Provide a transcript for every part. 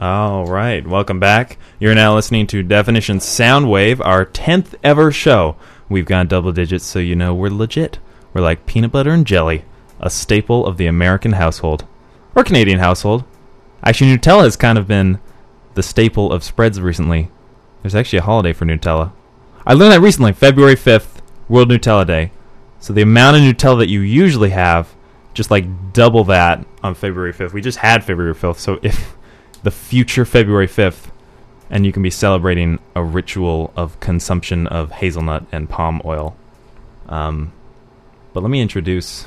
All right, welcome back. You're now listening to Definition Soundwave, our 10th ever show. We've gone double digits, so you know we're legit. We're like peanut butter and jelly, a staple of the American household. Or Canadian household. Actually, Nutella has kind of been the staple of spreads recently. There's actually a holiday for Nutella. I learned that recently, February 5th, World Nutella Day. So the amount of Nutella that you usually have, just like double that on February 5th. We just had February 5th, so if the future February 5th, and you can be celebrating a ritual of consumption of hazelnut and palm oil. Um, but let me introduce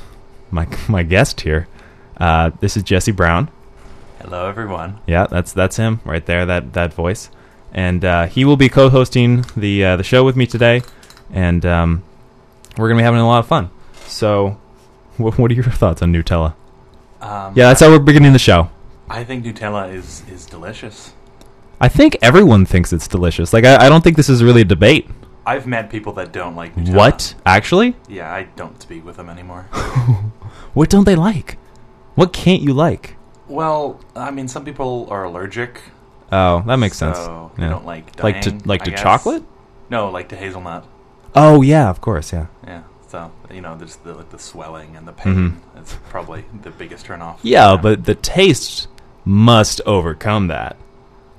my my guest here. Uh, this is Jesse Brown. Hello, everyone. Yeah, that's that's him right there. That that voice, and uh, he will be co-hosting the uh, the show with me today, and um, we're gonna be having a lot of fun. So, what, what are your thoughts on Nutella? Um, Yeah, that's how we're beginning the show. I think Nutella is is delicious. I think everyone thinks it's delicious. Like, I, I don't think this is really a debate. I've met people that don't like Nutella. What actually? Yeah, I don't speak with them anymore. What don't they like? What can't you like? well, I mean, some people are allergic. Oh, that makes sense. so They Yeah. don't like Like to like I to guess. chocolate? No, like to hazelnut. Oh yeah, of course, yeah. Yeah. So you know, there's the like the swelling and the pain. Mhm. It's probably the biggest turnoff. Yeah, but the taste must overcome that.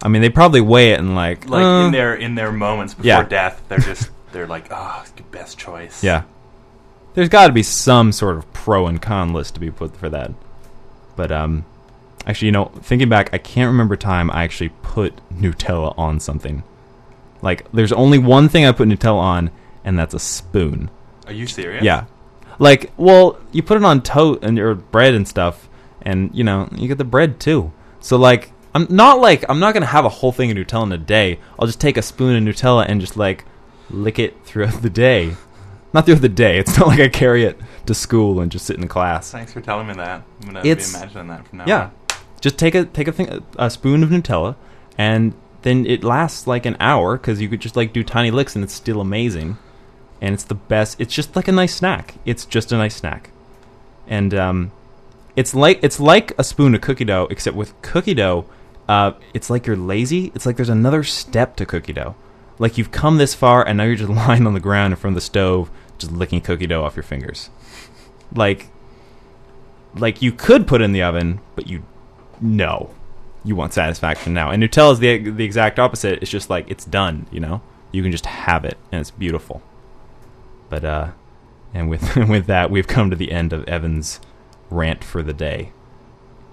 I mean, they probably weigh it and like, like uh, in their in their moments before Yeah. death, they're just they're like, oh, it's the best choice. yeah. There's got to be some sort of pro and con list to be put for that. But um, actually, you know, thinking back, I can't remember time I actually put Nutella on something. Like, there's only one thing I put Nutella on, and that's a spoon. Are you serious? Yeah. Like, well, you put it on toast and your bread and stuff, and you know, you get the bread too. So like, I'm not like I'm not gonna have a whole thing of Nutella in a day. I'll just take a spoon of Nutella and just like lick it throughout the day. Not throughout the day. It's not like I carry it to school and just sit in class. Thanks for telling me that. I'm gonna It's- be imagining that from now Yeah, on. just take a take a thing a spoon of Nutella, and then it lasts like an hour because you could just like do tiny licks and it's still amazing, and it's the best. It's just like a nice snack. It's just a nice snack, and um, it's like it's like a spoon of cookie dough except with cookie dough, uh, it's like you're lazy. It's like there's another step to cookie dough. Like you've come this far and now you're just lying on the ground in front of the stove, just licking cookie dough off your fingers. Like like you could put in the oven, but you no, you want satisfaction now. And Nutella is the the exact opposite. It's just like it's done. You know, you can just have it, and it's beautiful. But uh, and with with that, we've come to the end of Evan's rant for the day.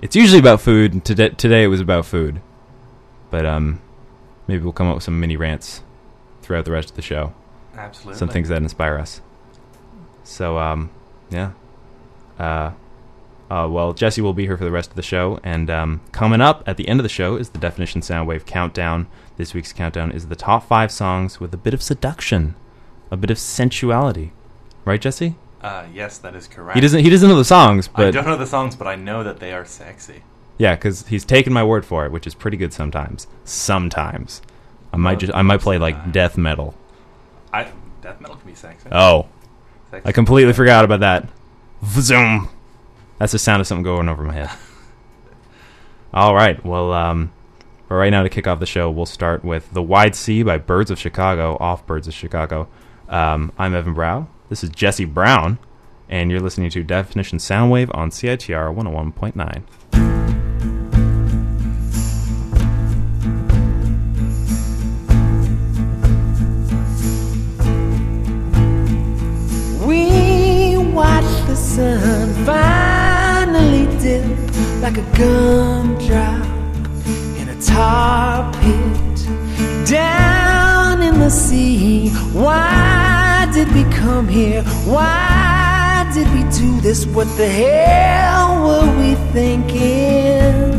It's usually about food. And today today it was about food, but um, maybe we'll come up with some mini rants throughout the rest of the show Absolutely. some things that inspire us. So, um, yeah. Uh, uh, well, Jesse will be here for the rest of the show, and um, coming up at the end of the show is the Definition Soundwave countdown. This week's countdown is the top five songs with a bit of seduction, a bit of sensuality, right, Jesse? Uh, yes, that is correct. He doesn't. He doesn't know the songs, I but don't know the songs, but I know that they are sexy. yeah, because he's taken my word for it, which is pretty good sometimes. Sometimes, I might just. I might play most of the like death metal. I death metal can be sexy. Oh, Sexy. I completely forgot about that. Zoom. That's the sound of something going over my head. All right. Well, um, but right now to kick off the show, we'll start with "The Wide Sea" by Birds of Chicago, off Birds of Chicago. Um, I'm Evan Brow. This is Jesse Brown, and you're listening to Definition Soundwave on CITR 101.9. We watch the sun finally dip like a gumdrop in a tar pit down in the sea. Why did we come here? Why did we do this? What the hell were we thinking?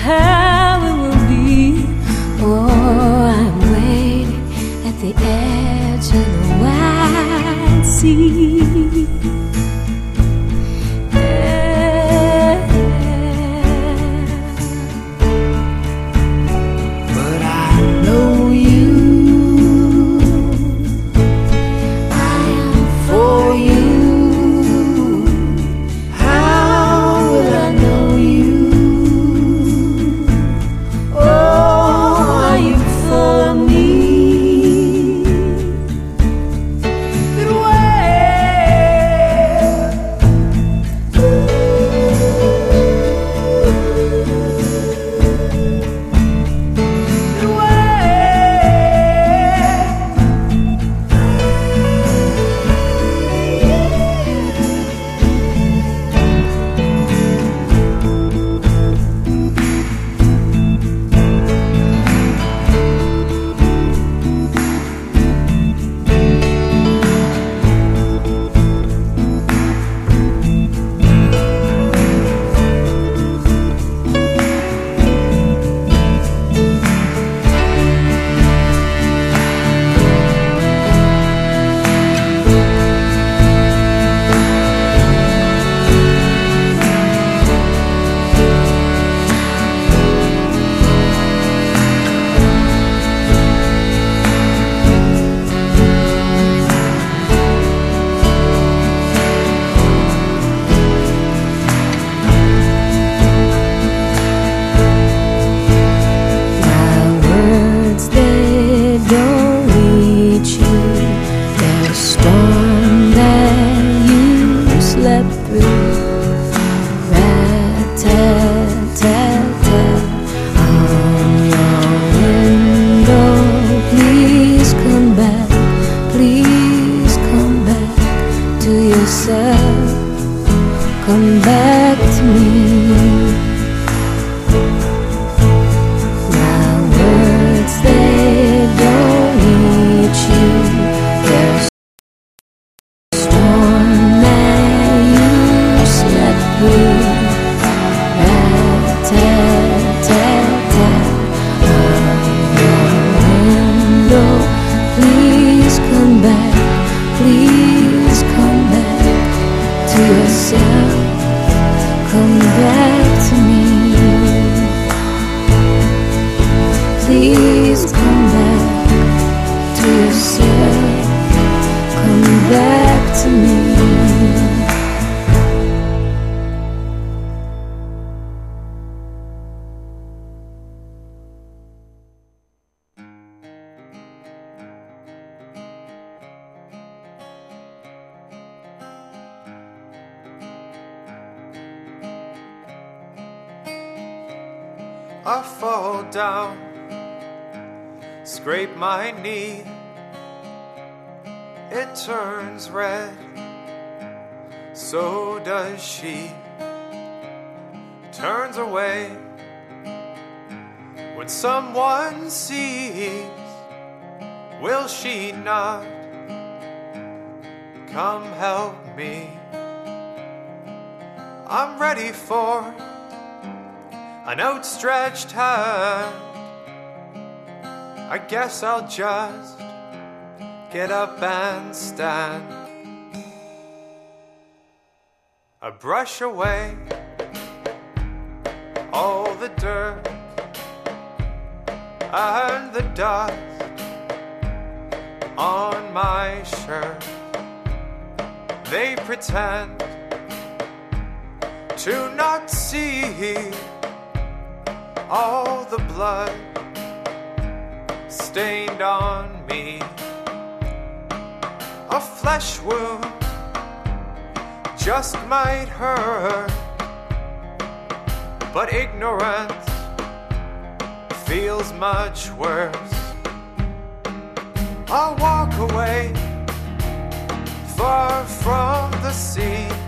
how it will be. Oh, I'm waiting at the edge of the wide sea. for an outstretched hand. I guess I'll just get up and stand. I brush away all the dirt and the dust on my shirt. They pretend to not see all the blood stained on me. A flesh wound just might hurt, but ignorance feels much worse. I'll walk away far from the sea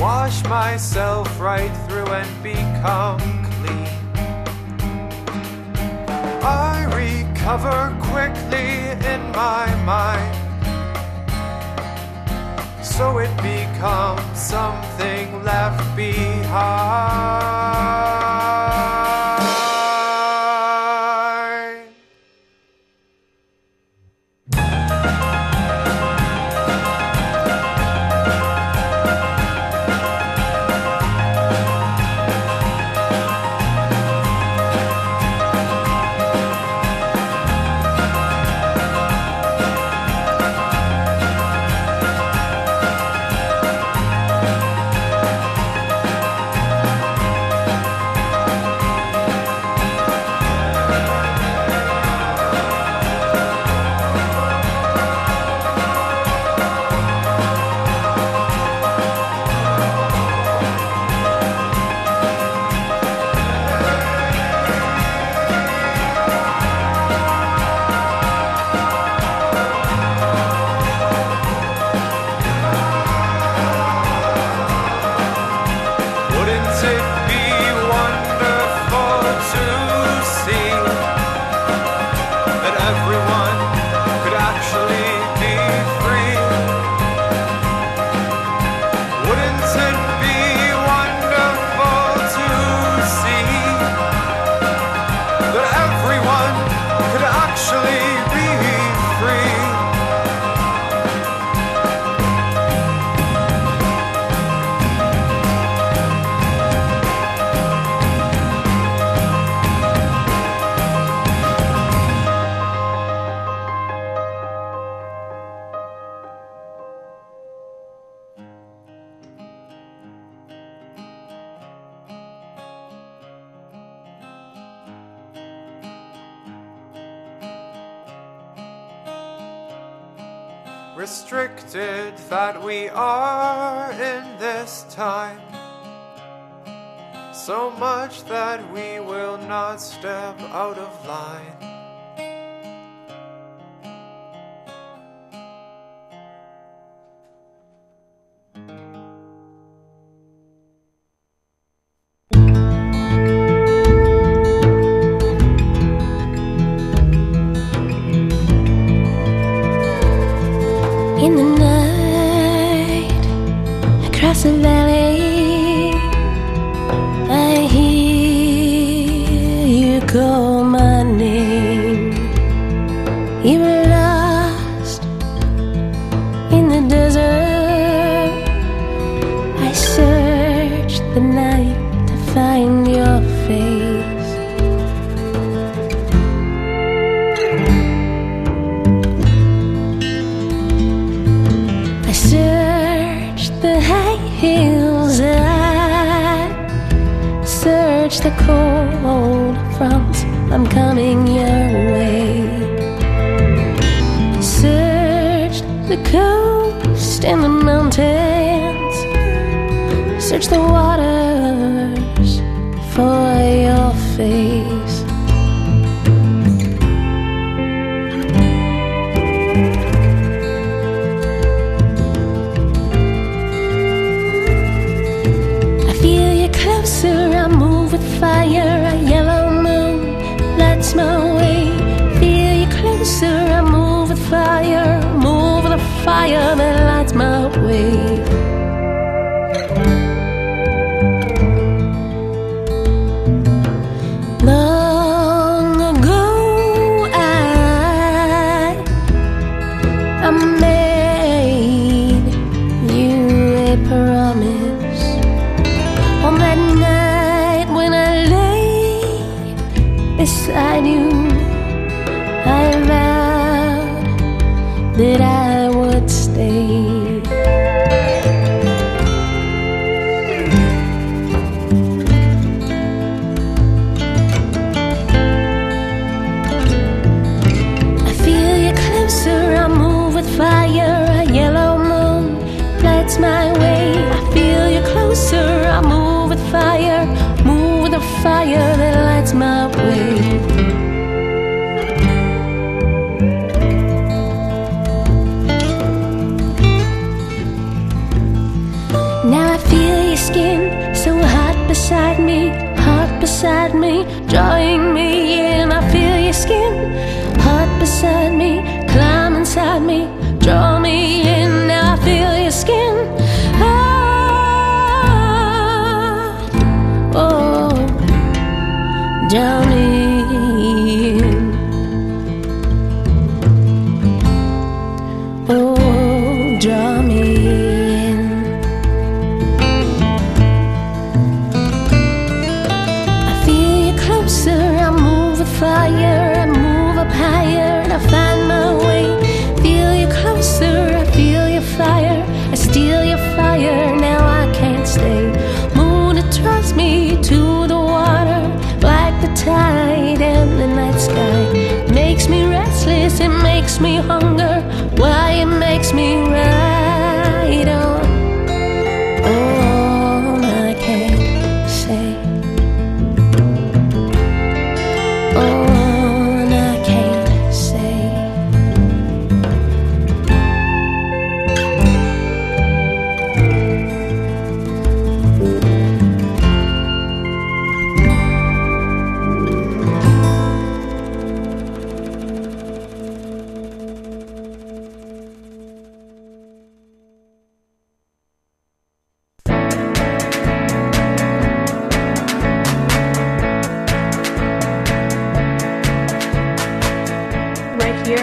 wash myself right through and become clean. I recover quickly in my mind, so it becomes something left behind. fire that lights my way. Now I feel your skin so hot beside me, hot beside me, drawing me in. I feel your skin hot beside me.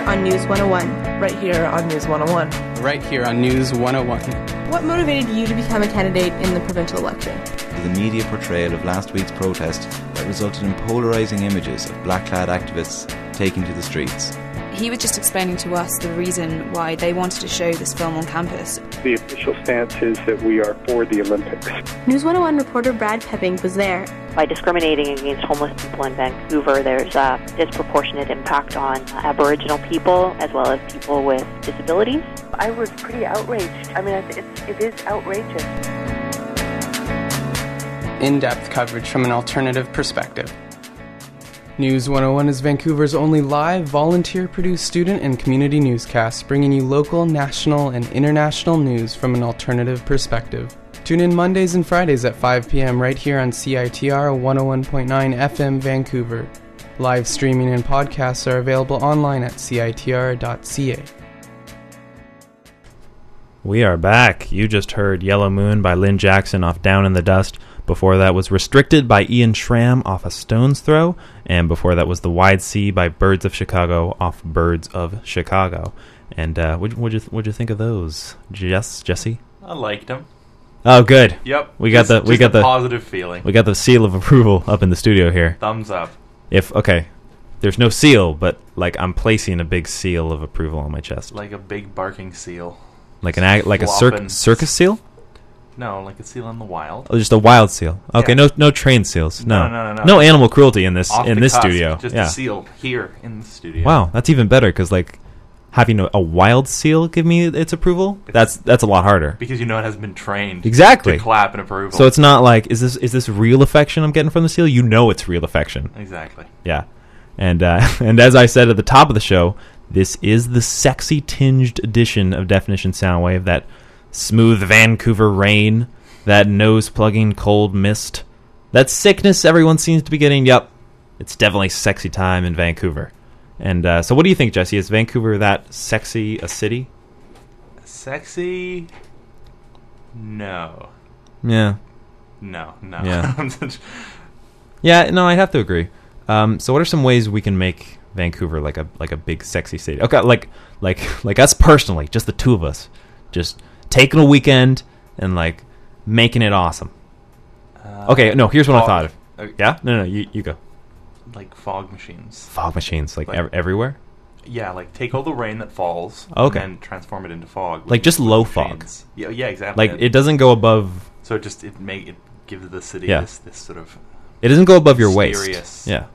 On News 101. Right here on News 101. right here on News 101. What motivated you to become a candidate in the provincial election? the media portrayal of last week's protest that resulted in polarising images of black clad activists taking to the streets. He was just explaining to us the reason why they wanted to show this film on campus. The official stance is that we are for the Olympics. News 101 reporter Brad Pepping was there. By discriminating against homeless people in Vancouver, there's a disproportionate impact on Aboriginal people as well as people with disabilities. I was pretty outraged. I mean, it's, it is outrageous. In depth coverage from an alternative perspective. News 101 is Vancouver's only live, volunteer produced student and community newscast, bringing you local, national, and international news from an alternative perspective. Tune in Mondays and Fridays at 5 p.m. right here on CITR 101.9 FM Vancouver. Live streaming and podcasts are available online at citr.ca. We are back. You just heard Yellow Moon by Lynn Jackson off Down in the Dust. Before that was Restricted by Ian Schram off A Stone's Throw. And before that was The Wide Sea by Birds of Chicago off Birds of Chicago. And uh, what would you what'd you think of those, Jess, Jesse? I liked them. Oh, good. Yep. We got Just- the we got the positive feeling. We got the seal of approval up in the studio here. Thumbs up. If okay, there's no seal, but like I'm placing a big seal of approval on my chest, Like a big barking seal. like an like a cir- circus seal. No, like a seal in the wild. Oh, just a wild seal. Okay, Yeah. no no trained seals. No. No, no, no, no. animal cruelty in this Off in the this cusp, studio. Just yeah. a seal here in the studio. Wow, that's even better because like having a, a wild seal give me its approval. That's that's a lot harder. Because you know it has been trained Exactly. to clap and approval. So it's not like is this is this real affection I'm getting from the seal? You know it's real affection. exactly. Yeah. And uh, and as I said at the top of the show, this is the sexy tinged edition of Definition Soundwave, that smooth Vancouver rain, that nose plugging cold mist, that sickness everyone seems to be getting. Yep. It's definitely sexy time in Vancouver. And uh, so what do you think, Jesse? Is Vancouver that sexy a city? Sexy? No. Yeah. No, no. Yeah. Yeah, no, I'd have to agree. Um, so, what are some ways we can make Vancouver like a like a big sexy city? Okay, like like like us personally, just the two of us, just taking a weekend and like making it awesome. Uh, Okay, no, here's what I thought of. okay, Yeah, no, no, you you go. Like fog machines. Fog machines, like, Like- ev- everywhere. Yeah, like take all the rain that falls Okay. and transform it into fog. Like just low machines. Yeah, yeah, exactly. Like it doesn't go above. So it just it make it gives the city Yeah. this this sort of It doesn't go above your waist. Yeah,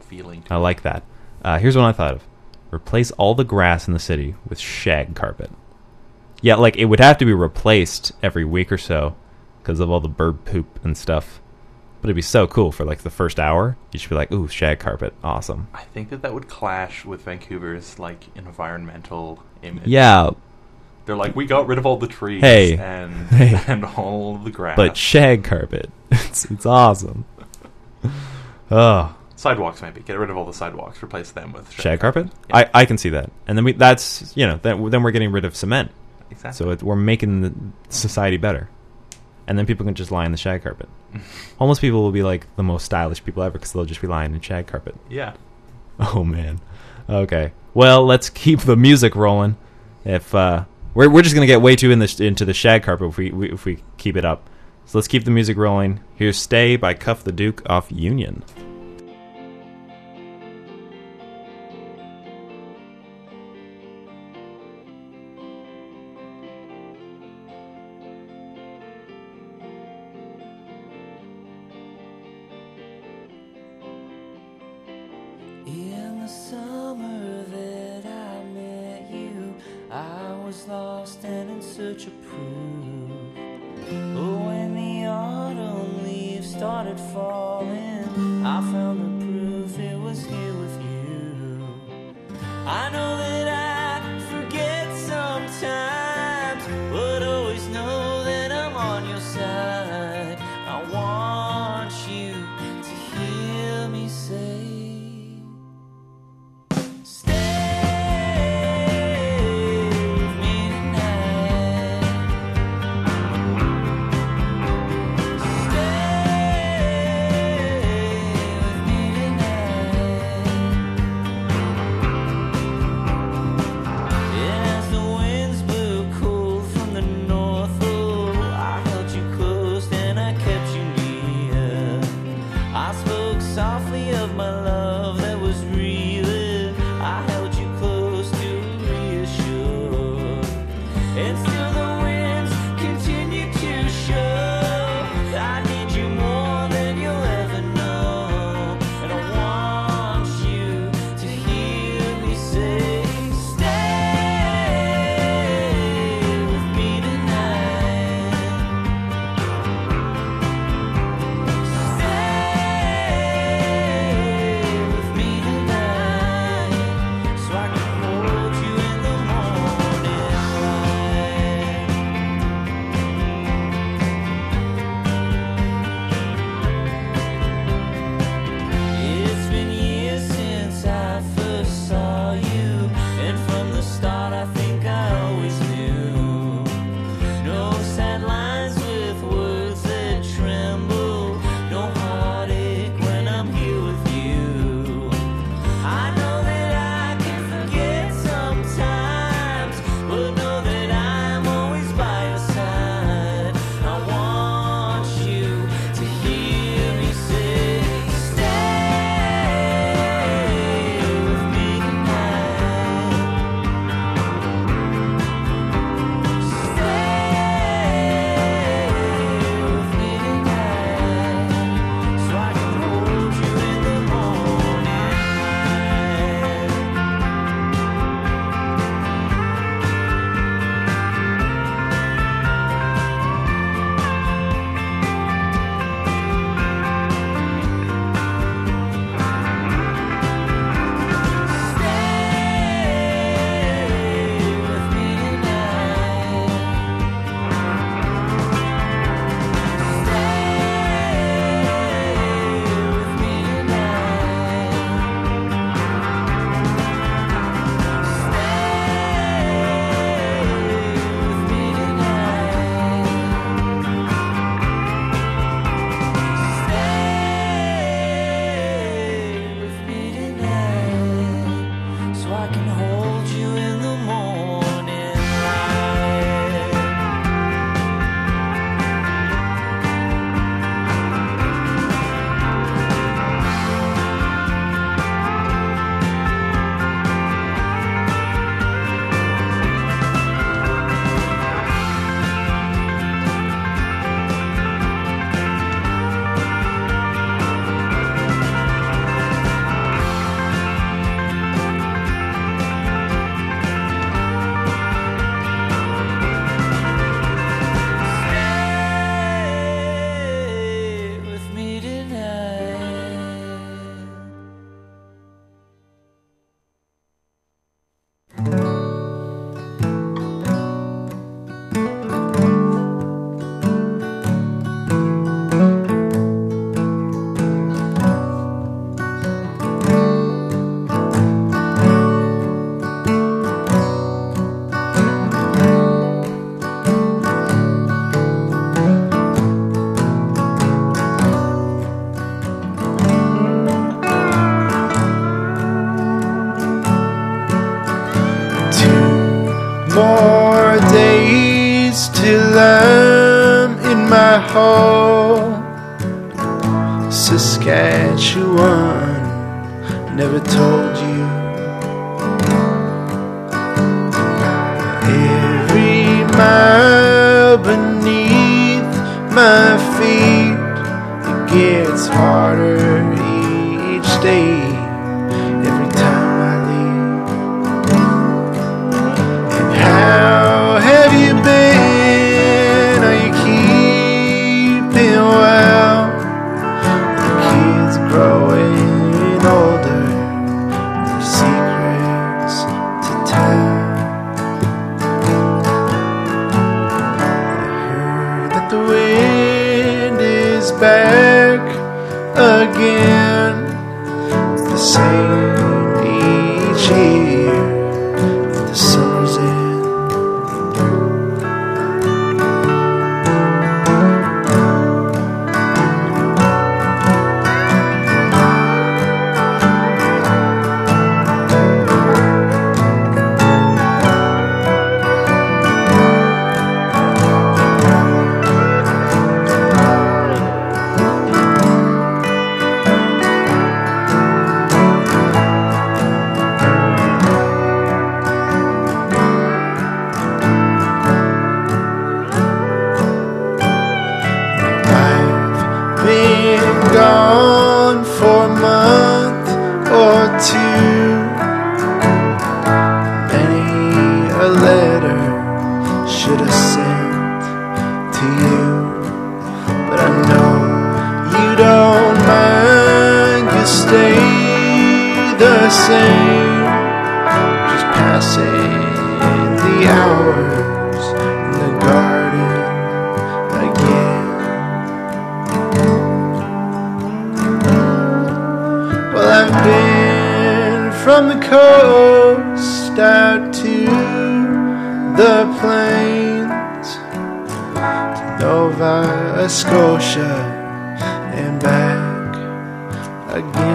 feeling. I like that. Uh, here's what I thought of: replace all the grass in the city with shag carpet. Yeah, like it would have to be replaced every week or so because of all the bird poop and stuff. But it'd be so cool for like the first hour. You should be like, "Ooh, shag carpet, awesome." I think that that would clash with Vancouver's like environmental image. Yeah, They're like, we got rid of all the trees Hey. and Hey. and all the grass. but shag carpet, it's it's awesome. Oh, Sidewalks maybe get rid of all the sidewalks, replace them with shag carpet. I, I can see that, and then we that's you know then then we're getting rid of cement. Exactly. So it, we're making the society better, and then people can just lie in the shag carpet. Homeless people will be like the most stylish people ever because they'll just be lying in shag carpet. Yeah. Oh man. Okay. Well, let's keep the music rolling. If uh, we're we're just gonna get way too in the, into the shag carpet if we, we if we keep it up. So let's keep the music rolling. Here's "Stay" by Cuff the Duke off Union.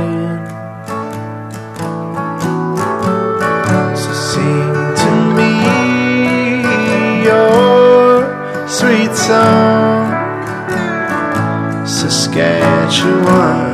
Again. So sing to me your sweet song, Saskatchewan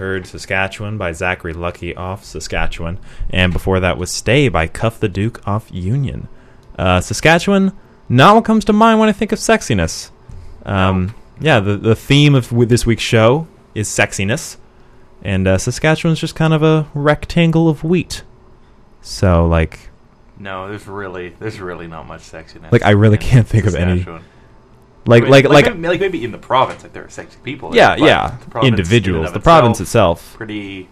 heard Saskatchewan by Zachary Lucky off Saskatchewan, and before that was Stay by Cuff the Duke off Union. Uh, Saskatchewan, not what comes to mind when I think of sexiness. Um, Yeah, the the theme of this week's show is sexiness, and uh, Saskatchewan's just kind of a rectangle of wheat. So like, No, there's really there's really not much sexiness. like I really can't think of any. Like I mean, like like, maybe, like maybe in the province, like there are sexy people. Yeah, yeah, the province in individuals. The province itself. pretty.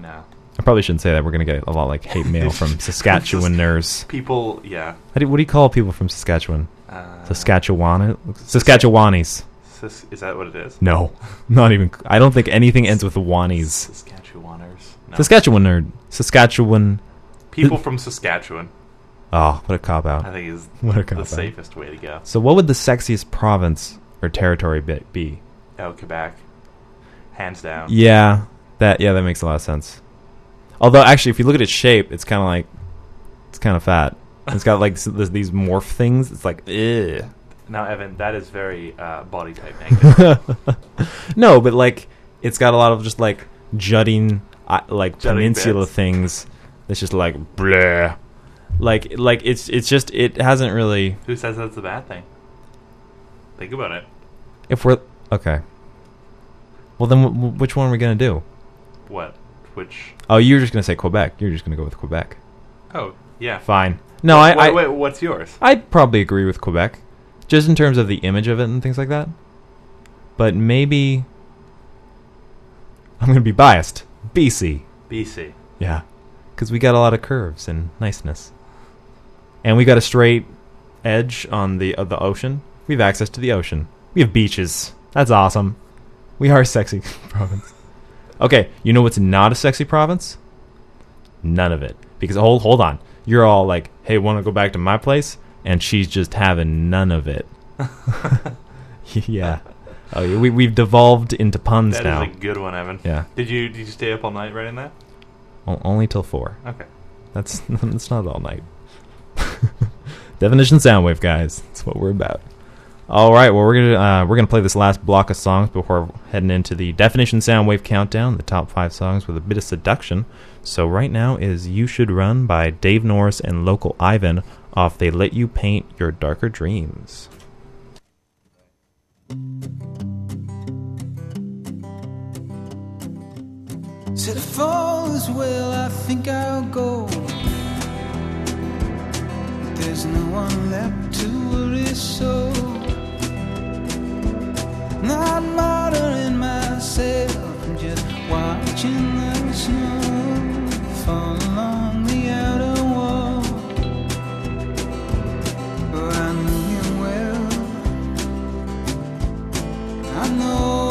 No, I probably shouldn't say that. We're gonna get a lot like hate mail from Saskatchewaners. people. Yeah, How do, what do you call people from Saskatchewan? Uh, Saskatchewan, Saskatchewanis. Sis- is that what it is? No, not even. I don't think anything ends with wanis. Saskatchewaners. No. Saskatchewan nerd. Saskatchewan. People from Saskatchewan. Oh, what a cop out. I think is what a the cop out. safest way to go. So, what would the sexiest province or territory be? Oh, Quebec, hands down. Yeah, that yeah, that makes a lot of sense. Although, actually, if you look at its shape, it's kind of like it's kind of fat. It's got like this- these morph things. It's like, ugh. Now, Evan, that is very uh, body type negative. no, but like it's got a lot of just like jutting, uh, like Jutting peninsula bits. things. It's just like bleh. Like like it's it's just it hasn't really. Who says that's a bad thing? Think about it. If we're okay, well then w- w- which one are we gonna do? What? Which? Oh, you're just gonna say Quebec. You're just gonna go with Quebec. Oh, yeah. Fine. No, Wait, I, I wait, what's yours? I'd probably agree with Quebec, just in terms of the image of it and things like that. But maybe I'm gonna be biased. BC. BC. Yeah, because we got a lot of curves and niceness, and we got a straight edge on the of the ocean. We have access to the ocean. We have beaches. That's awesome. We are a sexy province. Okay, you know what's not a sexy province? None of it. Because hold hold on, you're all like, "Hey, want to go back to my place?" and she's just having none of it. yeah. Oh, yeah, we we've devolved into puns That is now. a good one, Evan. Yeah. Did you did you stay up all night writing that? O- only till four. Okay. That's that's not all night. Definition Soundwave, guys. That's what we're about. All right. Well, we're gonna uh, we're gonna play this last block of songs before heading into the Definition Soundwave countdown, the top five songs with a bit of seduction. So right now is "You Should Run" by Dave Norris and Local Ivan off "They Let You Paint Your Darker Dreams." If all is well, I think I'll go. But there's no one left to worry so. Not bothering myself, I'm just watching the snow fall along the outer wall. Oh, I knew him well. I know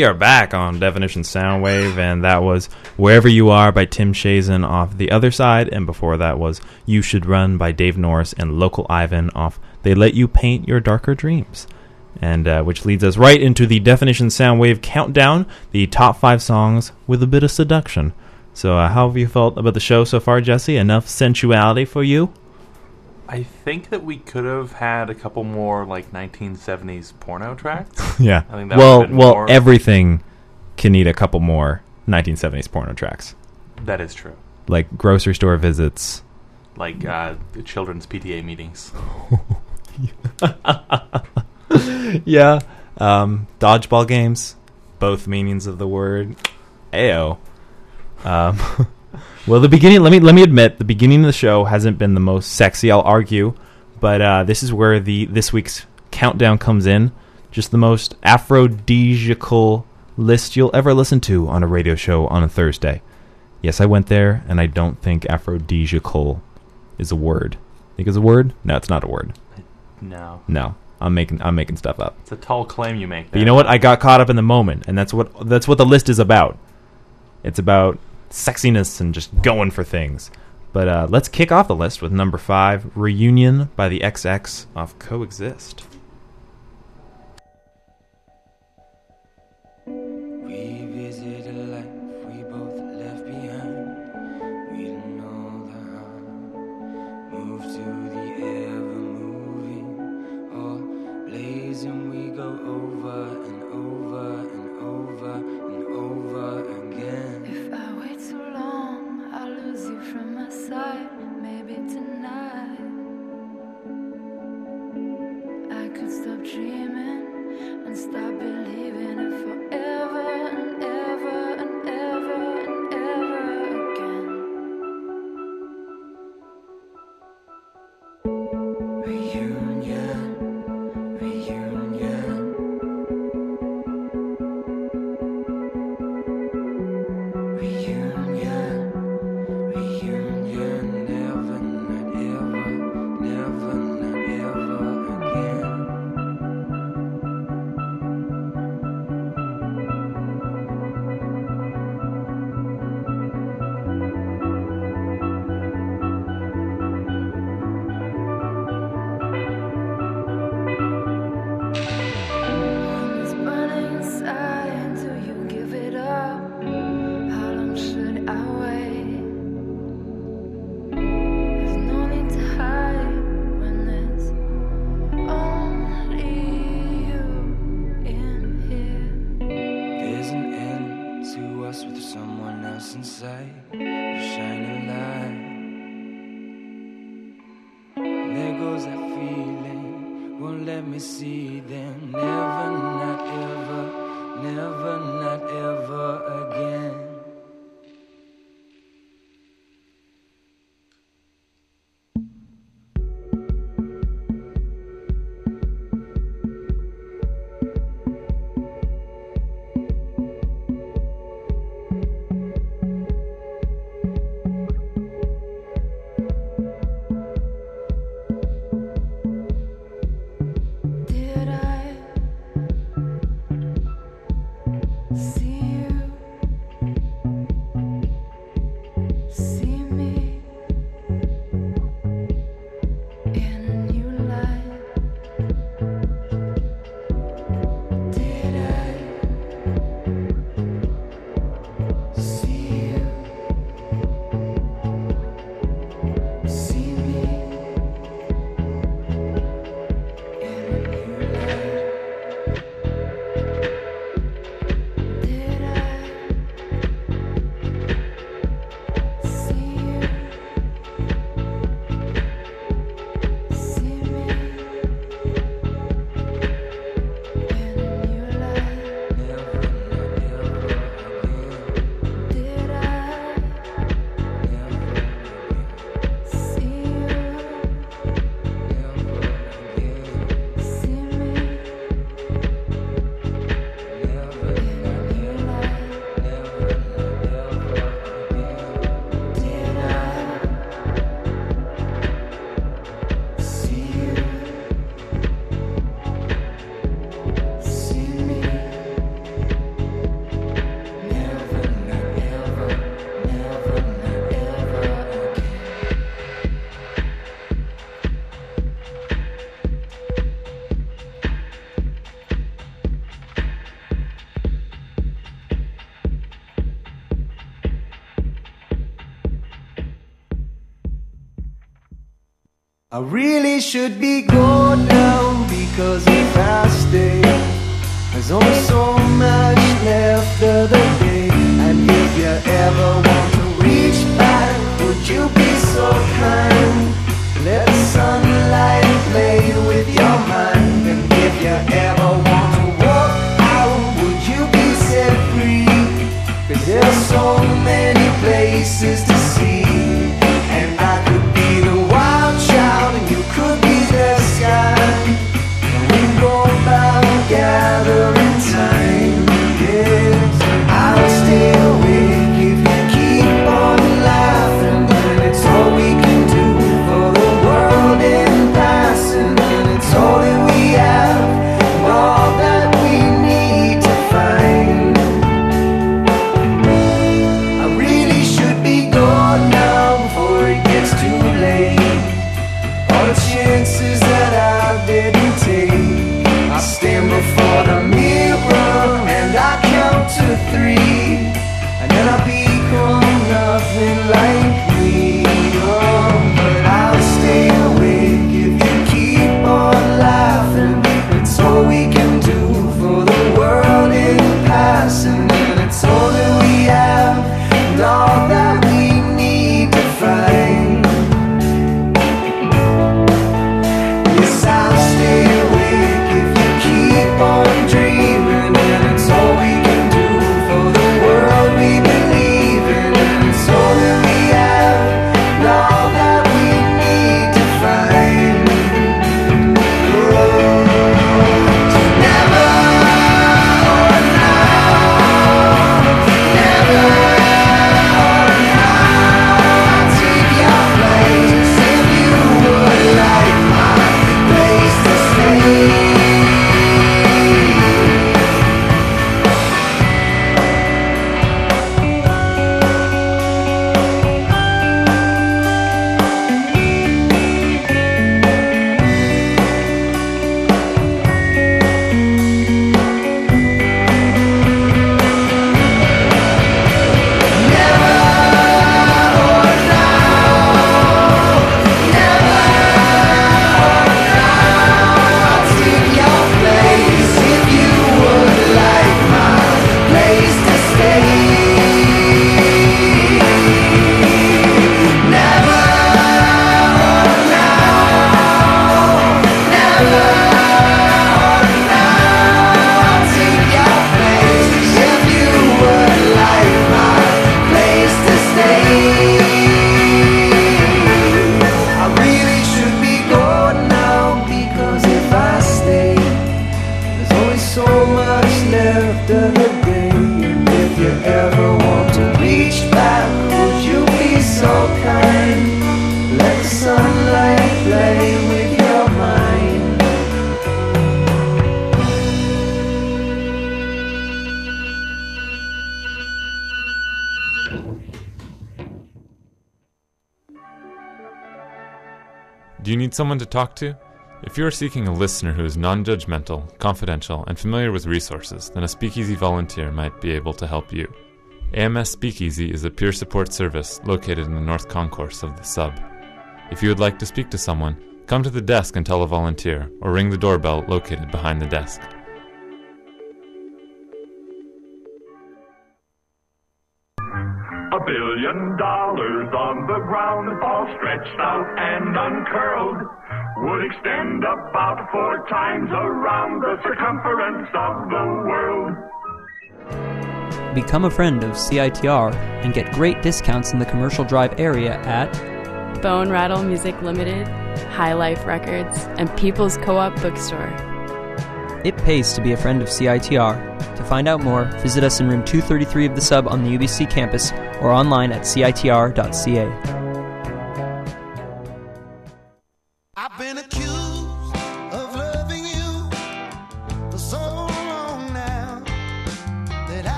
We are back on Definition Soundwave, and that was Wherever You Are by Tim Chaisson off The Other Side, and before that was You Should Run by Dave Norris and Local Ivan off They Let You Paint Your Darker Dreams. And uh, which leads us right into the Definition Soundwave countdown, the top five songs with a bit of seduction. So, uh, how have you felt about the show so far, Jesse? Enough sensuality for you? I think that we could have had a couple more like 1970s porno tracks. yeah. I think that well, well, more- everything can need a couple more 1970s porno tracks, that is true. like grocery store visits. Like uh, the children's PTA meetings. yeah. Um, dodgeball games, both meanings of the word. Ayo. Um, well, the beginning. Let me let me admit, the beginning of the show hasn't been the most sexy. I'll argue, but uh, this is where the this week's countdown comes in. Just the most aphrodisiacal list you'll ever listen to on a radio show on a Thursday. Yes, I went there, and I don't think aphrodisiacal is a word. Think it's a word? No, it's not a word. No. No, I'm making I'm making stuff up. It's a tall claim you make. But you know what? I got caught up in the moment, and that's what that's what the list is about. It's about sexiness and just going for things. But uh, let's kick off the list with number five, "Reunion" by the XX off "Coexist." I really should be going now because if I stay, there's only so much left of the day. And if you ever want to reach back, would you be so kind? Let the sunlight play with your mind. And if you ever want to walk out, would you be set free? Cause there's so many places need someone to talk to? If you are seeking a listener who is non judgmental, confidential, and familiar with resources, then a Speakeasy volunteer might be able to help you. AMS Speakeasy is a peer support service located in the North Concourse of the sub. If you would like to speak to someone, come to the desk and tell a volunteer, or ring the doorbell located behind the desk. Billion dollars on the ground, all stretched out and uncurled, would extend about four times around the circumference of the world. Become a friend of CITR and get great discounts in the commercial drive area at Bone Rattle Music Limited, High Life Records, and People's Co op Bookstore. It pays to be a friend of CITR. To find out more, visit us in room 233 of the sub on the UBC campus or online at citr.ca.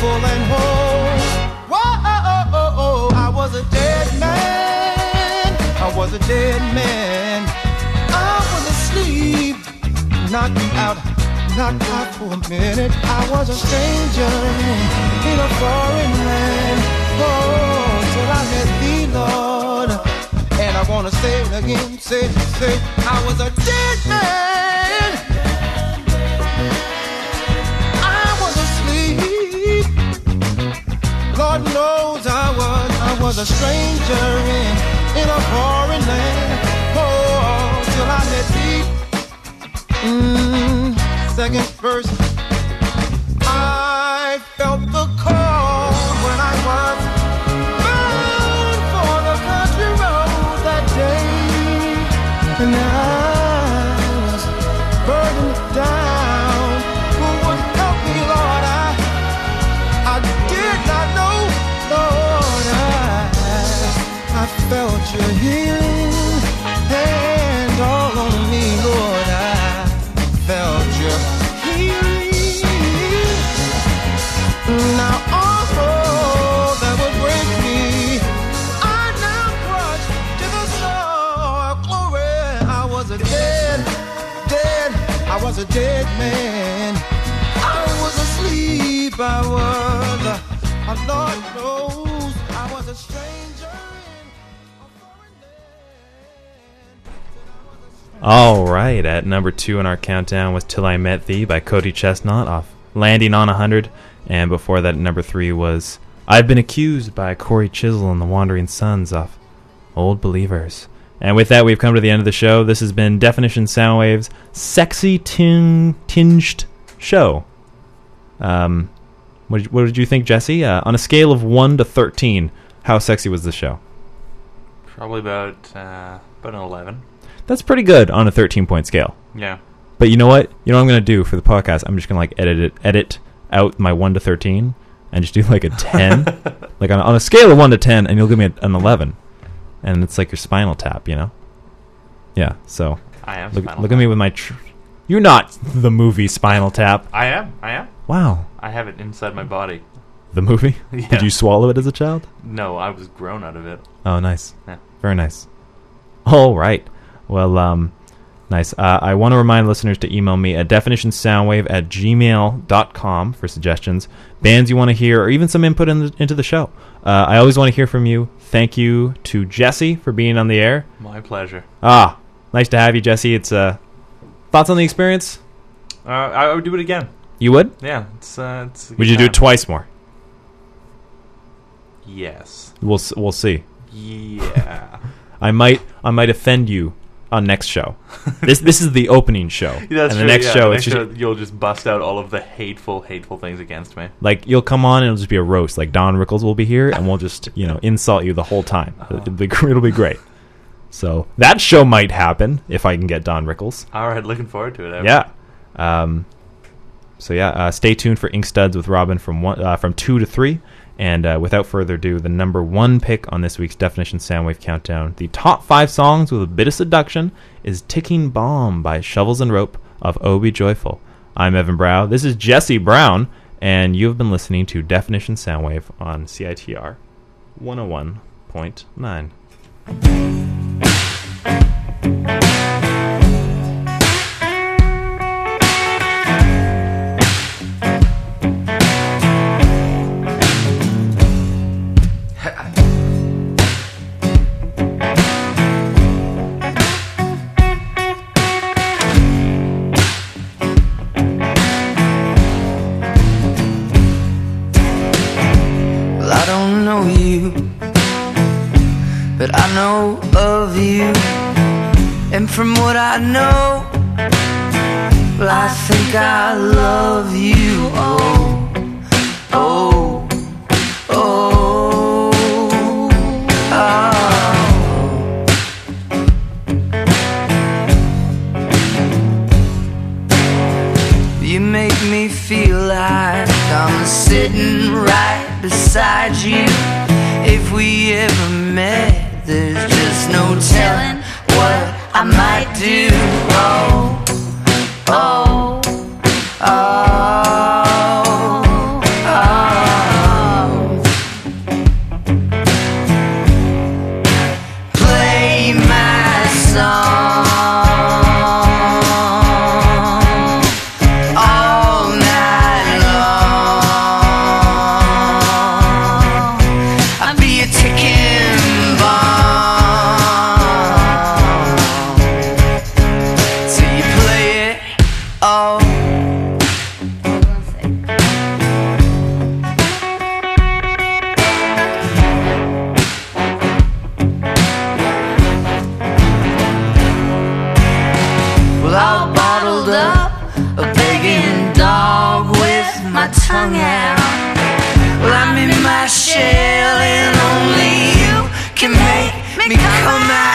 full and whole. Whoa, I was a dead man. I was a dead man. I was asleep, knocked out, knocked out for a minute. I was a stranger in a foreign land. Oh, till I met thee, Lord. And I wanna say it again, say, say, I was a dead man. Was, a stranger in, in a foreign land. Oh, till I met thee. Mm, second verse. A dead man. I was asleep, I was, a Lord knows, I was a stranger. All right, at number two in our countdown was "Till I Met Thee" by Cody ChesnuTT off "Landing on a Hundred," and before that, number three was "I've Been Accused" by Cory Chisel and the Wandering Sons off "Old Believers." And with that, we've come to the end of the show. This has been Definition Soundwave's sexy ting- tinged show. Um, what did, what did you think, Jesse? Uh, on a scale of one to thirteen, how sexy was the show? Probably about uh, about an eleven. That's pretty good on a 13 point scale. Yeah. But you know what? You know what I'm going to do for the podcast? I'm just going to like edit it, edit out my 1 to 13 and just do like a 10. like on, on a scale of 1 to 10 and you'll give me a, an 11. And it's like your spinal tap, you know? Yeah, so I am look, look at me with my tr- You're not the movie Spinal Tap. I am. I am. Wow. I have it inside my body. The movie? Yeah. Did you swallow it as a child? No, I was grown out of it. Oh, nice. Yeah. Very nice. All right. Well, um, nice. Uh, I want to remind listeners to email me at definitionsoundwave at gmail.com for suggestions, bands you want to hear, or even some input in the, into the show. Uh, I always want to hear from you. Thank you to Jesse for being on the air. My pleasure. Ah, nice to have you, Jesse. It's uh, thoughts on the experience? Uh, I would do it again. You would? Yeah. It's. Uh, it's Would you do it twice more? Yes. We'll we'll see. Yeah. I might I might offend you on next show. This this is the opening show, that's and the true, next yeah, show the it's next just you'll just bust out all of the hateful, hateful things against me. like you'll come on and it'll just be a roast. Like Don Rickles will be here, and we'll just you know insult you the whole time. It'll be it'll be great. So that show might happen if I can get Don Rickles. All right, looking forward to it. Evan. Yeah. Um, so yeah, uh, stay tuned for Inkstuds with Robin from one uh, from two to three. And uh, without further ado, the number one pick on this week's Definition Soundwave Countdown, the top five songs with a bit of seduction, is "Ticking Bomb" by Shovels and Rope of Be Joyful. I'm Evan Brow. This is Jesse Brown, and you have been listening to Definition Soundwave on CITR 101.9. hung out. Well, I'm in my shell, and only you can make me come out.